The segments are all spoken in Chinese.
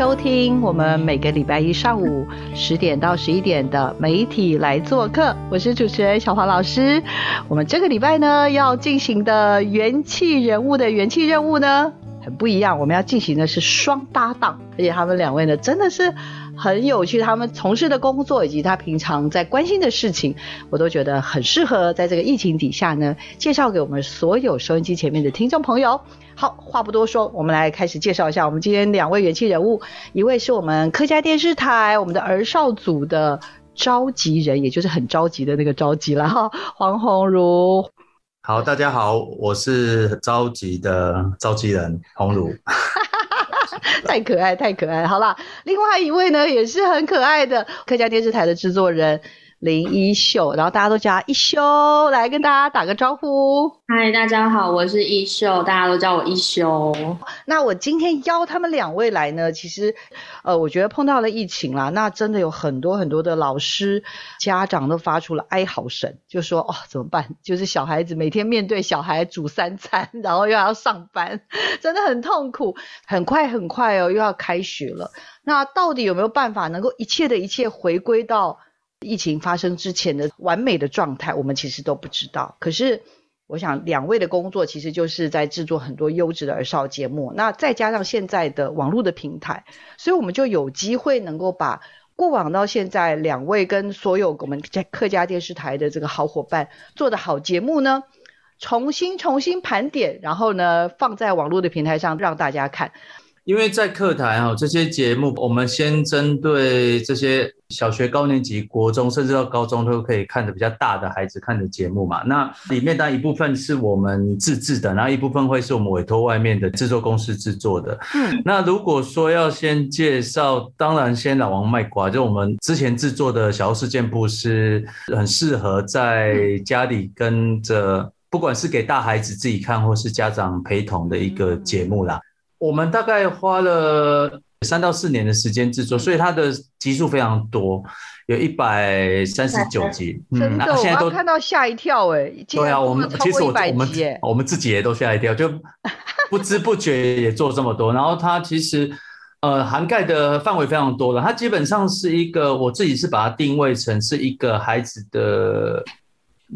收听我们每个礼拜一上午十点到十一点的媒体来做客，我是主持人小黄老师。我们这个礼拜呢要进行的元气人物的元气任务呢不一样，我们要进行的是双搭档，而且他们两位呢真的是很有趣，他们从事的工作以及他平常在关心的事情，我都觉得很适合在这个疫情底下呢介绍给我们所有收音机前面的听众朋友。好，话不多说，我们来开始介绍一下我们今天两位元气人物。一位是我们客家电视台我们的儿少组的召集人，也就是很着急的那个着急了哈，黄鸿儒。好，大家好，我是召集的召集人鸿儒。太可爱，太可爱。好啦，另外一位呢也是很可爱的客家电视台的制作人林一秀，然后大家都叫他一休，来跟大家打个招呼。嗨，大家好，我是一休，大家都叫我一休。那我今天邀他们两位来呢，其实，呃，我觉得碰到了疫情啦，那真的有很多很多的老师、家长都发出了哀嚎声，就说哦怎么办？就是小孩子每天面对小孩煮三餐，然后又要上班，真的很痛苦。很快很快哦，又要开学了。那到底有没有办法能够一切的一切回归到疫情发生之前的完美的状态？我们其实都不知道。可是。我想两位的工作其实就是在制作很多优质的儿少节目，那再加上现在的网络的平台，所以我们就有机会能够把过往到现在两位跟所有我们客家电视台的这个好伙伴做的好节目呢，重新重新盘点，然后呢放在网络的平台上让大家看。因为在课台哈这些节目，我们先针对这些小学高年级、国中甚至到高中都可以看的比较大的孩子看的节目嘛。那里面当然一部分是我们自制的，然后一部分会是我们委托外面的制作公司制作的。嗯，那如果说要先介绍，当然先老王卖瓜，就我们之前制作的小事件部是很适合在家里跟着，不管是给大孩子自己看，或是家长陪同的一个节目啦。我们大概花了三到四年的时间制作，所以它的集数非常多，有一百三十九集。真的，现在都看到吓一跳哎！对啊，我们其实我我们我们自己也都吓一跳，就不知不觉也做这么多。然后它其实呃涵盖的范围非常多了，它基本上是一个我自己是把它定位成是一个孩子的。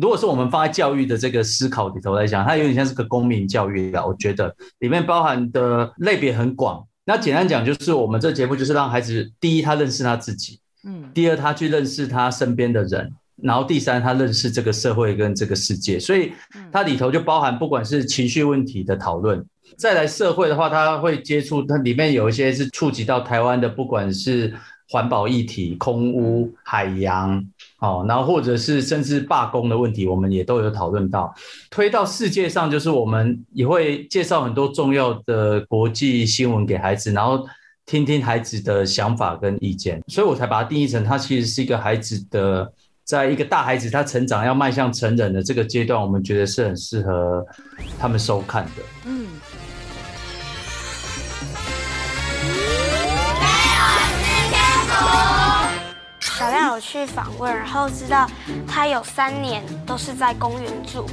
如果是我们放在教育的这个思考里头来讲，它有点像是个公民教育啊。我觉得里面包含的类别很广。那简单讲，就是我们这节目就是让孩子，第一他认识他自己，嗯，第二他去认识他身边的人，然后第三他认识这个社会跟这个世界。所以它里头就包含不管是情绪问题的讨论，再来社会的话，它会接触它里面有一些是触及到台湾的，不管是环保议题、空污、海洋。哦，然后或者是甚至罢工的问题，我们也都有讨论到。推到世界上，就是我们也会介绍很多重要的国际新闻给孩子，然后听听孩子的想法跟意见。所以我才把它定义成，它其实是一个孩子的，在一个大孩子他成长要迈向成人的这个阶段，我们觉得是很适合他们收看的。嗯。小亮有去访问，然后知道他有三年都是在公园住。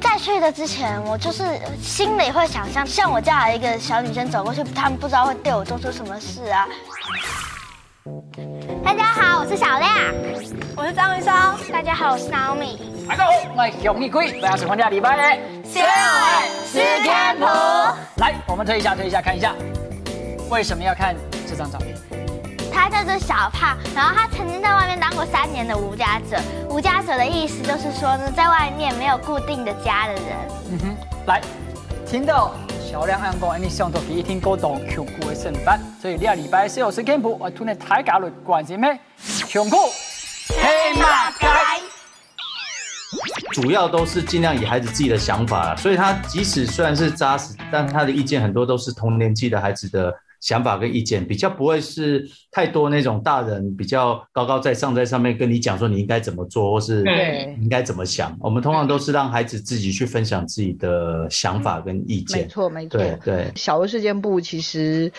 在去的之前，我就是心里会想象，像我这样一个小女生走过去，他们不知道会对我做出什么事啊。大家好，我是小亮，我是张雨松。大家好，我是 Naomi。大家好，我是熊一贵，大家喜欢这礼拜的新闻是天普。来，我们推一下，推一下，看一下，为什么要看这张照片？他叫做小胖，然后他曾经在外面当过三年的无家者。无家者的意思就是说呢，在外面没有固定的家的人。嗯哼，来，听到小亮暗讲，你上头可以听高档 Q 酷的声班，所以下礼拜四有时间谱，我突然太搞了，关心咩？穷酷黑马街。主要都是尽量以孩子自己的想法，所以他即使虽然是扎实，但他的意见很多都是同年纪的孩子的想法跟意见，比较不会是太多那种大人比较高高在上在上面跟你讲说你应该怎么做或是应该怎么想。我们通常都是让孩子自己去分享自己的想法跟意见。没错，没错。对对，小额事件部其实。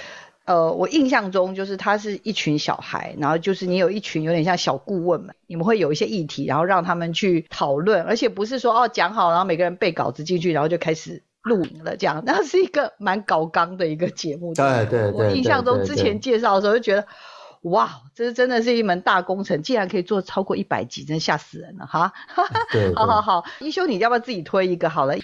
呃，我印象中就是他是一群小孩，然后就是你有一群有点像小顾问们，你们会有一些议题，然后让他们去讨论，而且不是说哦讲好，然后每个人背稿子进去，然后就开始录影了这样，那是一个蛮搞纲的一个节目。对对对。我印象中之前介绍的时候就觉得，哇，这是真的是一门大工程，竟然可以做超过一百集，真吓死人了哈。对。好好好，一休你要不要自己推一个好了？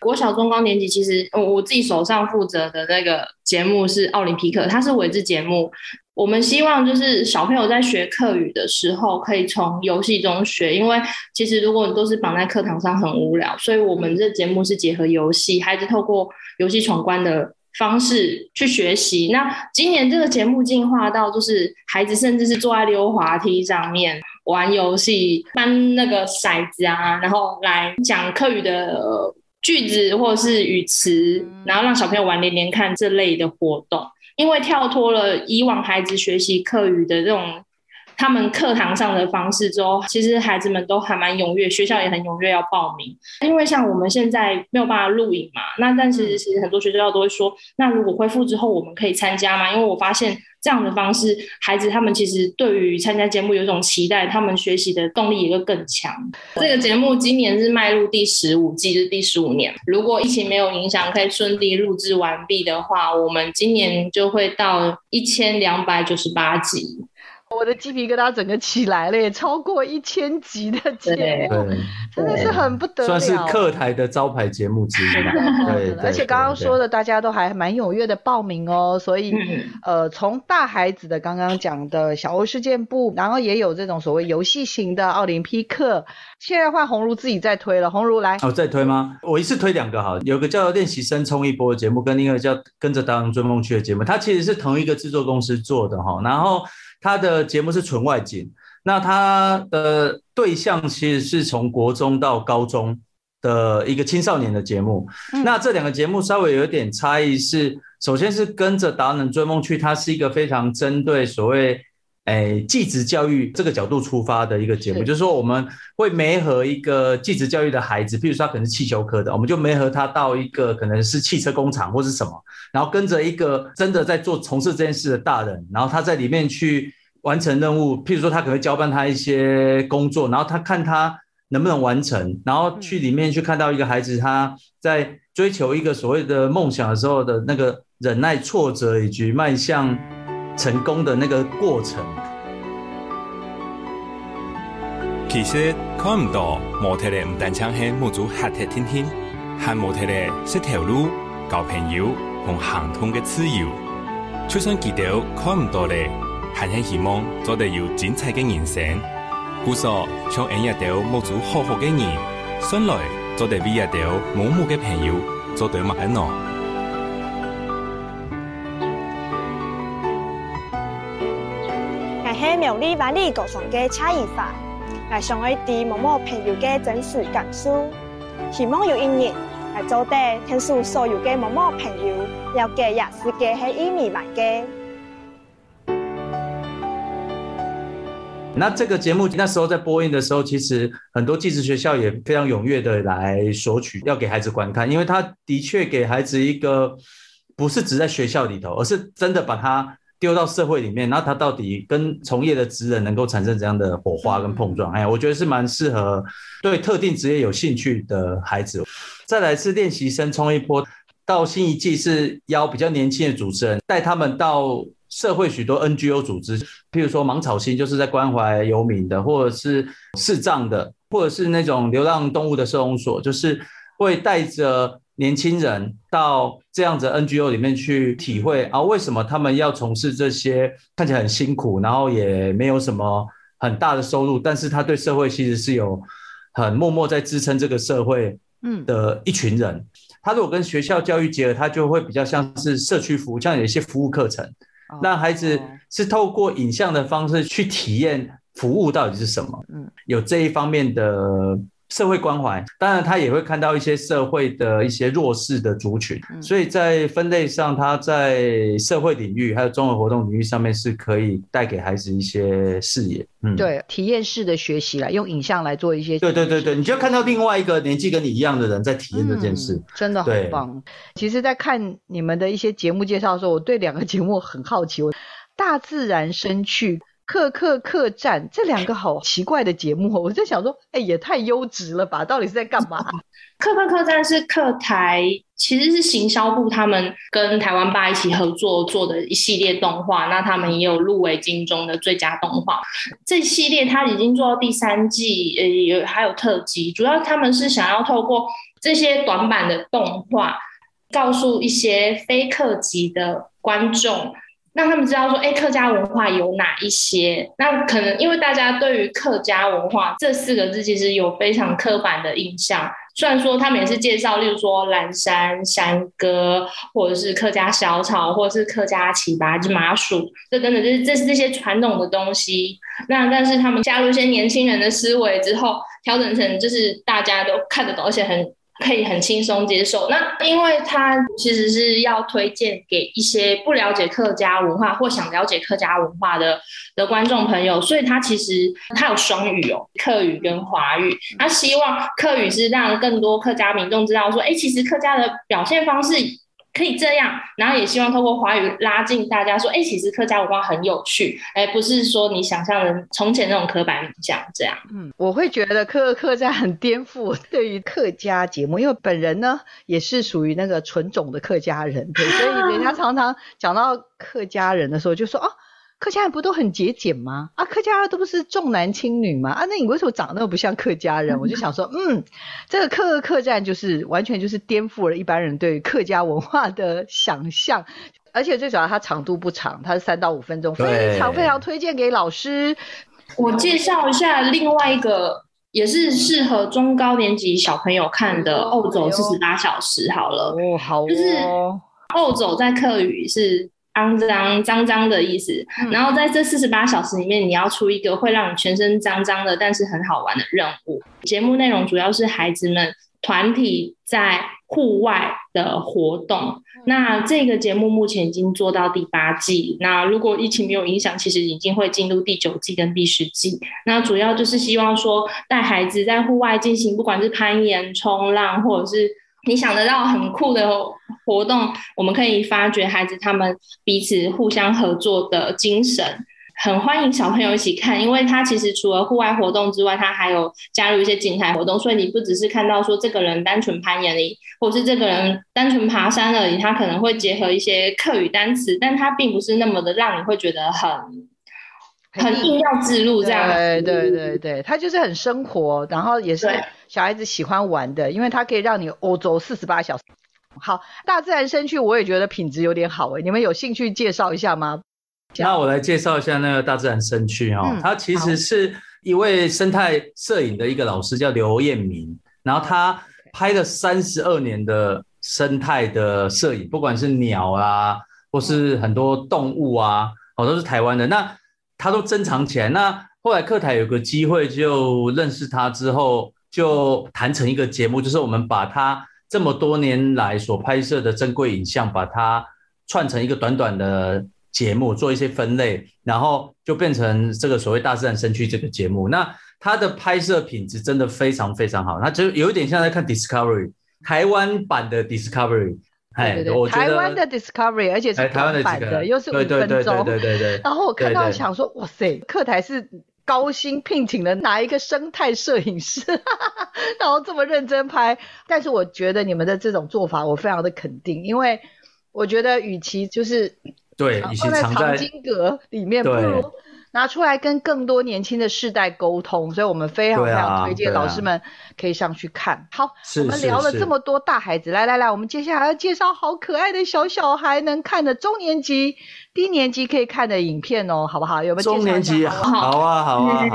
国小中高年级，其实我我自己手上负责的那个节目是奥林匹克，它是伪制节目。我们希望就是小朋友在学课语的时候，可以从游戏中学，因为其实如果你都是绑在课堂上很无聊，所以我们这节目是结合游戏，孩子透过游戏闯关的方式去学习。那今年这个节目进化到，就是孩子甚至是坐在溜滑梯上面玩游戏，搬那个骰子啊，然后来讲课语的。句子或者是语词，然后让小朋友玩连连看这类的活动，因为跳脱了以往孩子学习课语的这种他们课堂上的方式之后，其实孩子们都还蛮踊跃，学校也很踊跃要报名。因为像我们现在没有办法录影嘛，那但其实其实很多学校都会说，那如果恢复之后我们可以参加吗？因为我发现。这样的方式，孩子他们其实对于参加节目有一种期待，他们学习的动力也会更强。这个节目今年是迈入第十五季，是第十五年。如果疫情没有影响，可以顺利录制完毕的话，我们今年就会到一千两百九十八集。我的鸡皮疙瘩整个起来了，也超过一千集的节目，真的是很不得了。算是客台的招牌节目之一。对，而且刚刚说的，大家都还蛮踊跃的报名哦。所以，呃，从大孩子的刚刚讲的小欧事件部，然后也有这种所谓游戏型的奥林匹克。现在换红茹自己在推了，红茹来。哦，再推吗？我一次推两个好，有个叫练习生冲一波的节目，跟另一个叫跟着达人追梦去的节目，它其实是同一个制作公司做的哈，然后。他的节目是纯外景，那他的对象其实是从国中到高中的一个青少年的节目。那这两个节目稍微有点差异，是首先是跟着达人追梦去，它是一个非常针对所谓诶继职教育这个角度出发的一个节目，就是说我们会媒合一个继职教育的孩子，譬如说他可能是汽修科的，我们就媒合他到一个可能是汽车工厂或是什么。然后跟着一个真的在做从事这件事的大人，然后他在里面去完成任务，譬如说他可能会交办他一些工作，然后他看他能不能完成，然后去里面去看到一个孩子他在追求一个所谓的梦想的时候的那个忍耐挫折以及迈向成功的那个过程。其实看唔到模特的唔单枪系满足客体天天，还模特的是条路交朋友。同行通嘅自由，就算记到看唔到咧，还很希望做得有精彩嘅人生。故说像恩一条冇做好好嘅人，顺来做得比一条冇冇嘅朋友，做得乜嘢喏？我系苗栗万里高上嘅差异化，我想爱啲某某朋友嘅真实感受，希望有一日。来做的，天数所有嘅某某朋友，了解也是嘅系一米来嘅。那这个节目那时候在播映的时候，其实很多寄宿学校也非常踊跃的来索取，要给孩子观看，因为他的确给孩子一个不是只在学校里头，而是真的把他丢到社会里面，然后他到底跟从业的职人能够产生怎样的火花跟碰撞？哎，我觉得是蛮适合对特定职业有兴趣的孩子。再来是练习生冲一波，到新一季是邀比较年轻的主持人，带他们到社会许多 NGO 组织，譬如说芒草心就是在关怀游民的，或者是视障的，或者是那种流浪动物的收容所，就是会带着年轻人到这样子 NGO 里面去体会啊，为什么他们要从事这些看起来很辛苦，然后也没有什么很大的收入，但是他对社会其实是有很默默在支撑这个社会。嗯的一群人，他如果跟学校教育结合，他就会比较像是社区服务，像有一些服务课程，让孩子是透过影像的方式去体验服务到底是什么。嗯，有这一方面的社会关怀，当然他也会看到一些社会的一些弱势的族群，所以在分类上，他在社会领域还有综合活动领域上面是可以带给孩子一些视野。嗯，对，体验式的学习来用影像来做一些。对对对对，你就看到另外一个年纪跟你一样的人在体验这件事，真的很棒。其实，在看你们的一些节目介绍的时候，我对两个节目很好奇。我大自然生趣。客客客栈这两个好奇怪的节目，我在想说，哎，也太优质了吧？到底是在干嘛？客客客栈是客台，其实是行销部他们跟台湾爸一起合作做的一系列动画，那他们也有入围金钟的最佳动画。这系列它已经做到第三季，呃，有还有特辑，主要他们是想要透过这些短版的动画，告诉一些非客级的观众。让他们知道说，哎，客家文化有哪一些？那可能因为大家对于客家文化这四个字其实有非常刻板的印象。虽然说他们也是介绍，例如说蓝山山歌，或者是客家小草，或者是客家旗拔就麻薯，这等等，就是这是这些传统的东西。那但是他们加入一些年轻人的思维之后，调整成就是大家都看得懂，而且很。可以很轻松接受。那因为他其实是要推荐给一些不了解客家文化或想了解客家文化的的观众朋友，所以他其实他有双语哦，客语跟华语。他希望客语是让更多客家民众知道说，哎，其实客家的表现方式。可以这样，然后也希望通过华语拉近大家说，哎，其实客家文化很有趣，哎，不是说你想象的从前那种刻板印象这样。嗯，我会觉得客客家很颠覆对于客家节目，因为本人呢也是属于那个纯种的客家人，对，所以人家常常讲到客家人的时候就说，哦。客家人不都很节俭吗？啊，客家人都不是重男轻女吗？啊，那你为什么长那么不像客家人？我就想说，嗯，这个客客栈就是完全就是颠覆了一般人对客家文化的想象，而且最主要它长度不长，它是三到五分钟，非常非常推荐给老师。我介绍一下另外一个也是适合中高年级小朋友看的《欧洲四十八小时》好了，哦，好，就是欧走在客语是。肮脏脏脏的意思，然后在这四十八小时里面，你要出一个会让你全身脏脏的，但是很好玩的任务。节目内容主要是孩子们团体在户外的活动。那这个节目目前已经做到第八季，那如果疫情没有影响，其实已经会进入第九季跟第十季。那主要就是希望说带孩子在户外进行，不管是攀岩、冲浪，或者是。你想得到很酷的活动，我们可以发掘孩子他们彼此互相合作的精神，很欢迎小朋友一起看，因为他其实除了户外活动之外，他还有加入一些静态活动，所以你不只是看到说这个人单纯攀岩而已，或是这个人单纯爬山而已，他可能会结合一些课语单词，但他并不是那么的让你会觉得很很硬要自入这样。对对对对，他就是很生活，然后也是。小孩子喜欢玩的，因为它可以让你欧洲四十八小时。好，大自然生趣，我也觉得品质有点好哎。你们有兴趣介绍一下吗？那我来介绍一下那个大自然生趣哦。他其实是一位生态摄影的一个老师，叫刘彦明。然后他拍了三十二年的生态的摄影，不管是鸟啊，或是很多动物啊，哦，都是台湾的。那他都珍藏起来。那后来客台有个机会就认识他之后。就谈成一个节目，就是我们把他这么多年来所拍摄的珍贵影像，把它串成一个短短的节目，做一些分类，然后就变成这个所谓大自然生区这个节目。那它的拍摄品质真的非常非常好，它就有一点像在看 Discovery 台湾版的 Discovery，哎，对对，台湾的 Discovery，而且是台湾的版的，又是五分钟，对对对对对。然后我看到想说，哇塞，客台是。高薪聘请了哪一个生态摄影师，然后这么认真拍。但是我觉得你们的这种做法，我非常的肯定，因为我觉得与其就是对放在藏经阁里面，不如拿出来跟更多年轻的世代沟通。所以我们非常非常推荐老师们可以上去看。好，我们聊了这么多大孩子，来来来，我们接下来要介绍好可爱的小小孩能看的中年级。低年级可以看的影片哦，好不好？有没有？中年级好啊，好啊，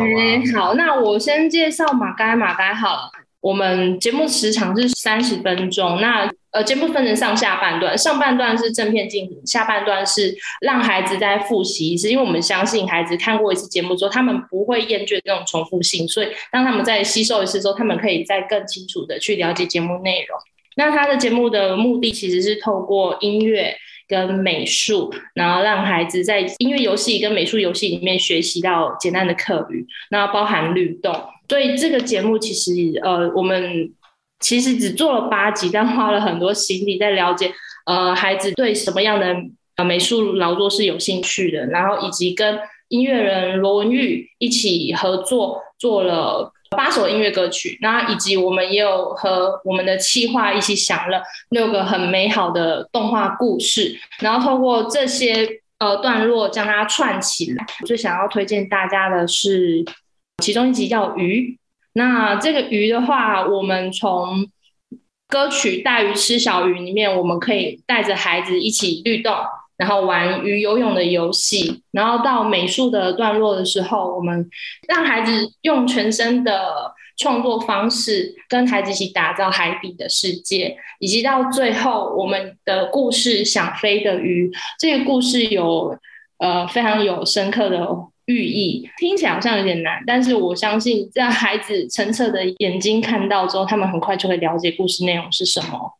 好。好，那我先介绍马该马该好了。我们节目时长是三十分钟，那呃节目分成上下半段，上半段是正片进行，下半段是让孩子再复习一次，因为我们相信孩子看过一次节目之后，他们不会厌倦这种重复性，所以当他们在吸收一次之后，他们可以再更清楚的去了解节目内容。那他的节目的目的其实是透过音乐。跟美术，然后让孩子在音乐游戏跟美术游戏里面学习到简单的课语，那包含律动。所以这个节目其实，呃，我们其实只做了八集，但花了很多心力在了解，呃，孩子对什么样的呃美术劳作是有兴趣的，然后以及跟音乐人罗文玉一起合作做了。八首音乐歌曲，那以及我们也有和我们的企划一起想了六个很美好的动画故事，然后透过这些呃段落将它串起来。最想要推荐大家的是其中一集叫鱼。那这个鱼的话，我们从歌曲《大鱼吃小鱼》里面，我们可以带着孩子一起律动。然后玩鱼游泳的游戏，然后到美术的段落的时候，我们让孩子用全身的创作方式跟孩子一起打造海底的世界，以及到最后我们的故事《想飞的鱼》这个故事有呃非常有深刻的寓意，听起来好像有点难，但是我相信在孩子澄澈的眼睛看到之后，他们很快就会了解故事内容是什么。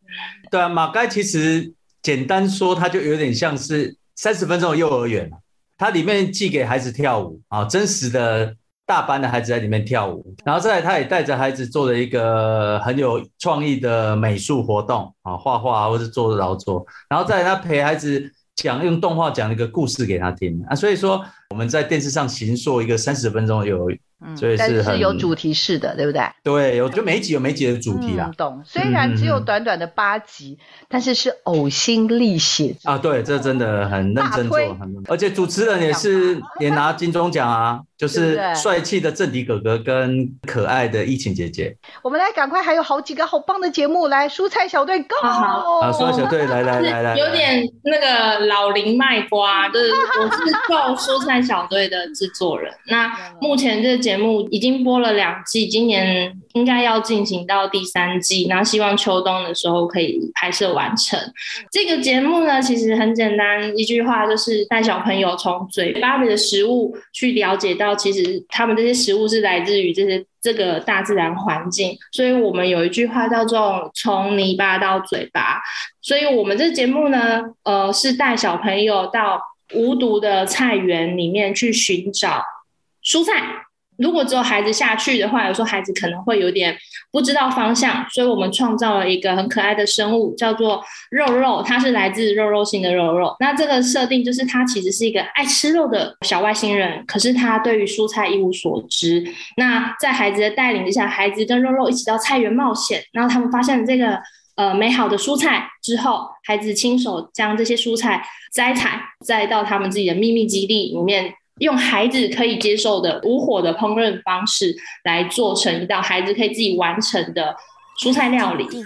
对啊，马盖其实。简单说，它就有点像是三十分钟的幼儿园，它里面寄给孩子跳舞啊，真实的大班的孩子在里面跳舞，然后再来，他也带着孩子做了一个很有创意的美术活动啊，画画或者做劳作，然后再来他陪孩子讲用动画讲一个故事给他听啊，所以说我们在电视上行说一个三十分钟的幼儿园。所以是是有主题式的，对不对？对，有就每一集有每集的主题啦。懂。虽然只有短短的八集，但是是呕心沥血啊！对，这真的很认真做，很而且主持人也是 也拿金钟奖啊，就是帅气的正迪哥哥跟可爱的疫情姐姐。我们来赶快，还有好几个好棒的节目，来蔬菜小队 Go！啊，蔬菜小队来来来来，有点那个老林卖瓜，就是我是做蔬菜小队的制作人。那目前这个。节目已经播了两季，今年应该要进行到第三季，然后希望秋冬的时候可以拍摄完成。这个节目呢，其实很简单，一句话就是带小朋友从嘴巴里的食物去了解到，其实他们这些食物是来自于这些这个大自然环境。所以我们有一句话叫做“从泥巴到嘴巴”。所以我们这节目呢，呃，是带小朋友到无毒的菜园里面去寻找蔬菜。如果只有孩子下去的话，有时候孩子可能会有点不知道方向，所以我们创造了一个很可爱的生物，叫做肉肉，它是来自肉肉星的肉肉。那这个设定就是它其实是一个爱吃肉的小外星人，可是他对于蔬菜一无所知。那在孩子的带领之下，孩子跟肉肉一起到菜园冒险，然后他们发现这个呃美好的蔬菜之后，孩子亲手将这些蔬菜摘采，再到他们自己的秘密基地里面。用孩子可以接受的无火的烹饪方式来做成一道孩子可以自己完成的蔬菜料理。嘿，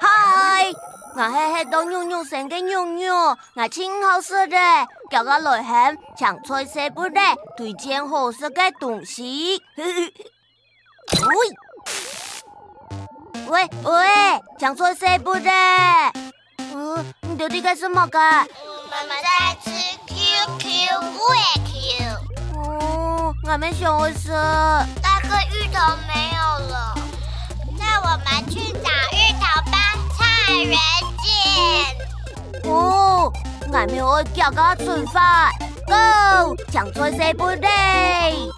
嗨，我嘿嘿当妞妞生嘅妞妞，我真好食的，叫我来喊抢菜食不的，推荐好食嘅东西。喂喂，抢菜食不的，嗯，你到底干什么噶？我们在吃 QQ 味 Q。哦，我们想吃。那个芋头没有了，那我们去找芋头帮菜人见。哦，我们要叫个吃饭，Go，讲错谁不累？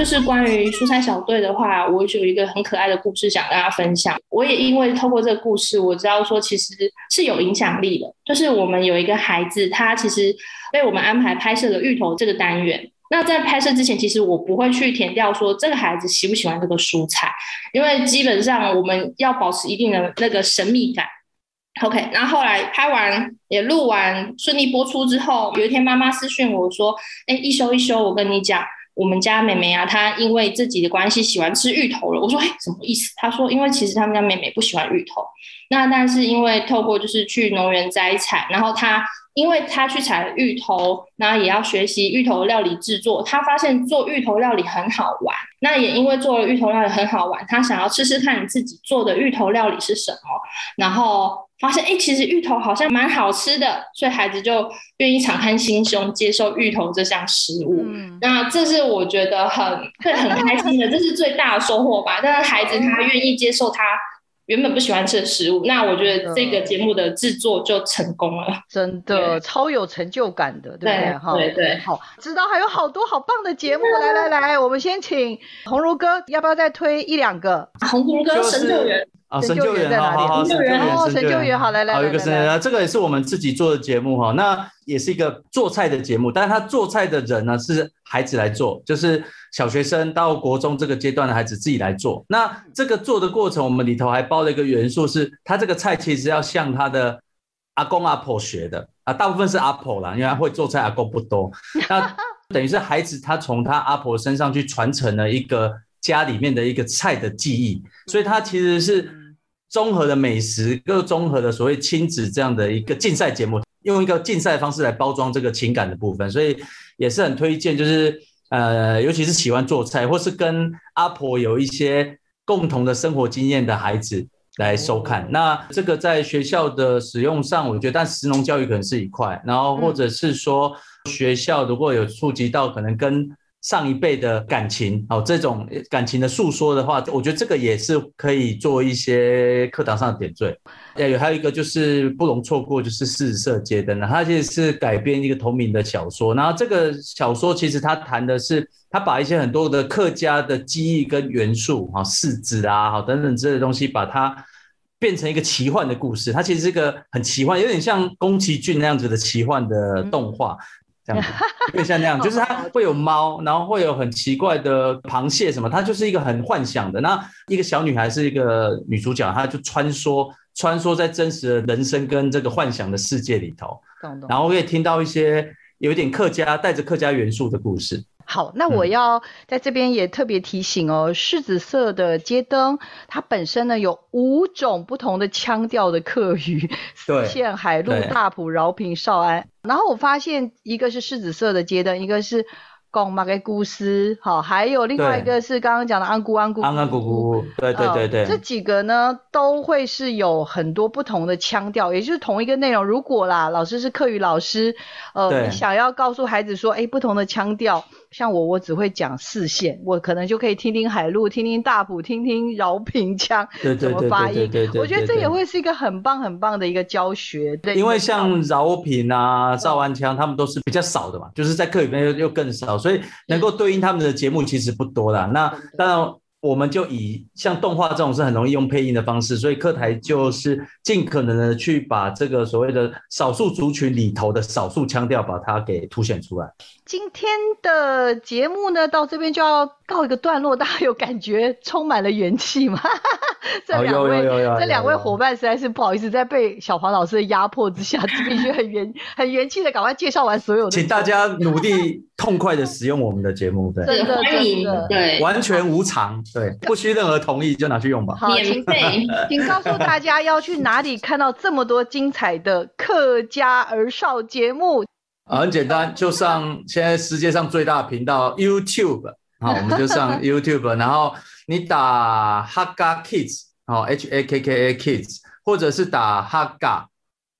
就是关于蔬菜小队的话，我有一个很可爱的故事想跟大家分享。我也因为透过这个故事，我知道说其实是有影响力的。就是我们有一个孩子，他其实被我们安排拍摄了芋头这个单元。那在拍摄之前，其实我不会去填掉说这个孩子喜不喜欢这个蔬菜，因为基本上我们要保持一定的那个神秘感。OK，那后后来拍完也录完，顺利播出之后，有一天妈妈私讯我说：“哎，一休一休，我跟你讲，我们家妹妹啊，她因为自己的关系喜欢吃芋头了。”我说：“哎，什么意思？”她说：“因为其实他们家妹妹不喜欢芋头，那但是因为透过就是去农园摘采，然后她。”因为她去采芋头，那也要学习芋头料理制作。她发现做芋头料理很好玩，那也因为做了芋头料理很好玩，她想要试试看你自己做的芋头料理是什么。然后发现，哎，其实芋头好像蛮好吃的，所以孩子就愿意敞开心胸接受芋头这项食物。嗯那这是我觉得很会很开心的，这是最大的收获吧。但是孩子他愿意接受他。原本不喜欢吃的食物，那我觉得这个节目的制作就成功了，真的超有成就感的，对不对？哈，对对，好，知道还有好多好棒的节目，来来来，我们先请红如哥，要不要再推一两个？红如哥神救援。啊，神救援在哪里？神救援，神救援，好来来，好一个神救援，这个也是我们自己做的节目哈。那也是一个做菜的节目，但是他做菜的人呢是孩子来做，就是小学生到国中这个阶段的孩子自己来做。那这个做的过程，我们里头还包了一个元素，是他这个菜其实要向他的阿公阿婆学的啊，大部分是阿婆啦，因为他会做菜，阿公不多。那 等于是孩子他从他阿婆身上去传承了一个家里面的一个菜的记忆，所以他其实是。综合的美食，各综合的所谓亲子这样的一个竞赛节目，用一个竞赛方式来包装这个情感的部分，所以也是很推荐，就是呃，尤其是喜欢做菜或是跟阿婆有一些共同的生活经验的孩子来收看。那这个在学校的使用上，我觉得，但食农教育可能是一块，然后或者是说学校如果有触及到可能跟。上一辈的感情哦，这种感情的诉说的话，我觉得这个也是可以做一些课堂上的点缀。有还有一个就是不容错过，就是四色街灯了。它其实是改编一个同名的小说，然后这个小说其实它谈的是，它把一些很多的客家的记忆跟元素啊，柿子啊，好等等之类的东西，把它变成一个奇幻的故事。它其实是一个很奇幻，有点像宫崎骏那样子的奇幻的动画。这样子，有点像那样，就是它会有猫，然后会有很奇怪的螃蟹什么，它就是一个很幻想的。那一个小女孩是一个女主角，她就穿梭穿梭在真实的人生跟这个幻想的世界里头，然后我也听到一些有点客家带着客家元素的故事。好，那我要在这边也特别提醒哦，柿子色的街灯，它本身呢有五种不同的腔调的客语，四线、海陆、大埔、饶平、少安。然后我发现一个是柿子色的街灯，一个是。讲马给姑斯，好，还有另外一个是刚刚讲的安姑安姑安安姑姑，对对对对，这几个呢都会是有很多不同的腔调，也就是同一个内容。如果啦，老师是课语老师，呃，你想要告诉孩子说，哎，不同的腔调，像我，我只会讲四线，我可能就可以听听海陆，听听大埔，听听饶平腔怎么发音。我觉得这也会是一个很棒很棒的一个教学。对，因为像饶平啊、赵安腔，他们都是比较少的嘛，就是在课里面又又更少。所以能够对应他们的节目其实不多啦。那当然，我们就以像动画这种是很容易用配音的方式，所以课台就是尽可能的去把这个所谓的少数族群里头的少数腔调，把它给凸显出来。今天的节目呢，到这边就要告一个段落，大家有感觉充满了元气吗？这两位，这两位伙伴实在是不好意思，在被小黄老师的压迫之下，必须很元很元气的赶快介绍完所有的。请大家努力痛快的使用我们的节目，对，真的欢迎，对，完全无偿，对，不需任何同意就拿去用吧。好，请请告诉大家要去哪里看到这么多精彩的客家儿少节目。很简单，就上现在世界上最大的频道 YouTube，好，我们就上 YouTube，然后你打 Hakka Kids，好，H A K K A Kids，或者是打 Hakka，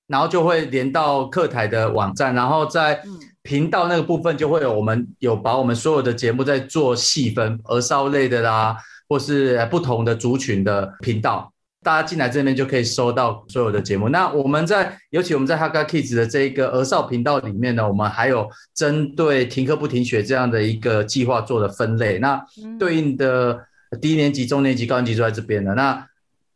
然后就会连到客台的网站，然后在频道那个部分就会有我们有把我们所有的节目在做细分，儿少类的啦，或是不同的族群的频道。大家进来这边就可以收到所有的节目。那我们在，尤其我们在 Hakka Kids 的这一个儿少频道里面呢，我们还有针对停课不停学这样的一个计划做的分类。那对应的低年级、中年级、高年级就在这边了。那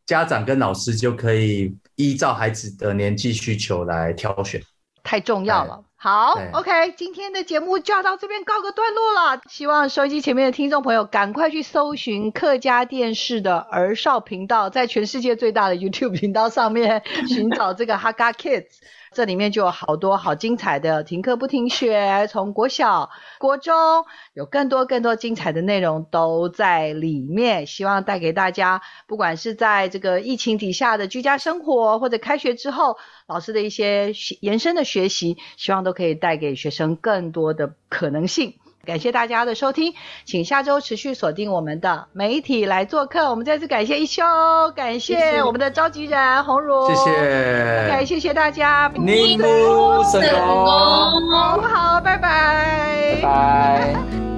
家长跟老师就可以依照孩子的年纪需求来挑选。太重要了。好，OK，今天的节目就要到这边告个段落了。希望收音机前面的听众朋友赶快去搜寻客家电视的儿少频道，在全世界最大的 YouTube 频道上面 寻找这个 Haga Kids。这里面就有好多好精彩的停课不停学，从国小、国中有更多更多精彩的内容都在里面，希望带给大家，不管是在这个疫情底下的居家生活，或者开学之后老师的一些延伸的学习，希望都可以带给学生更多的可能性。感谢大家的收听，请下周持续锁定我们的媒体来做客。我们再次感谢一休，感谢我们的召集人洪茹，谢谢，OK，谢谢大家，你不成功，好，拜拜，拜拜。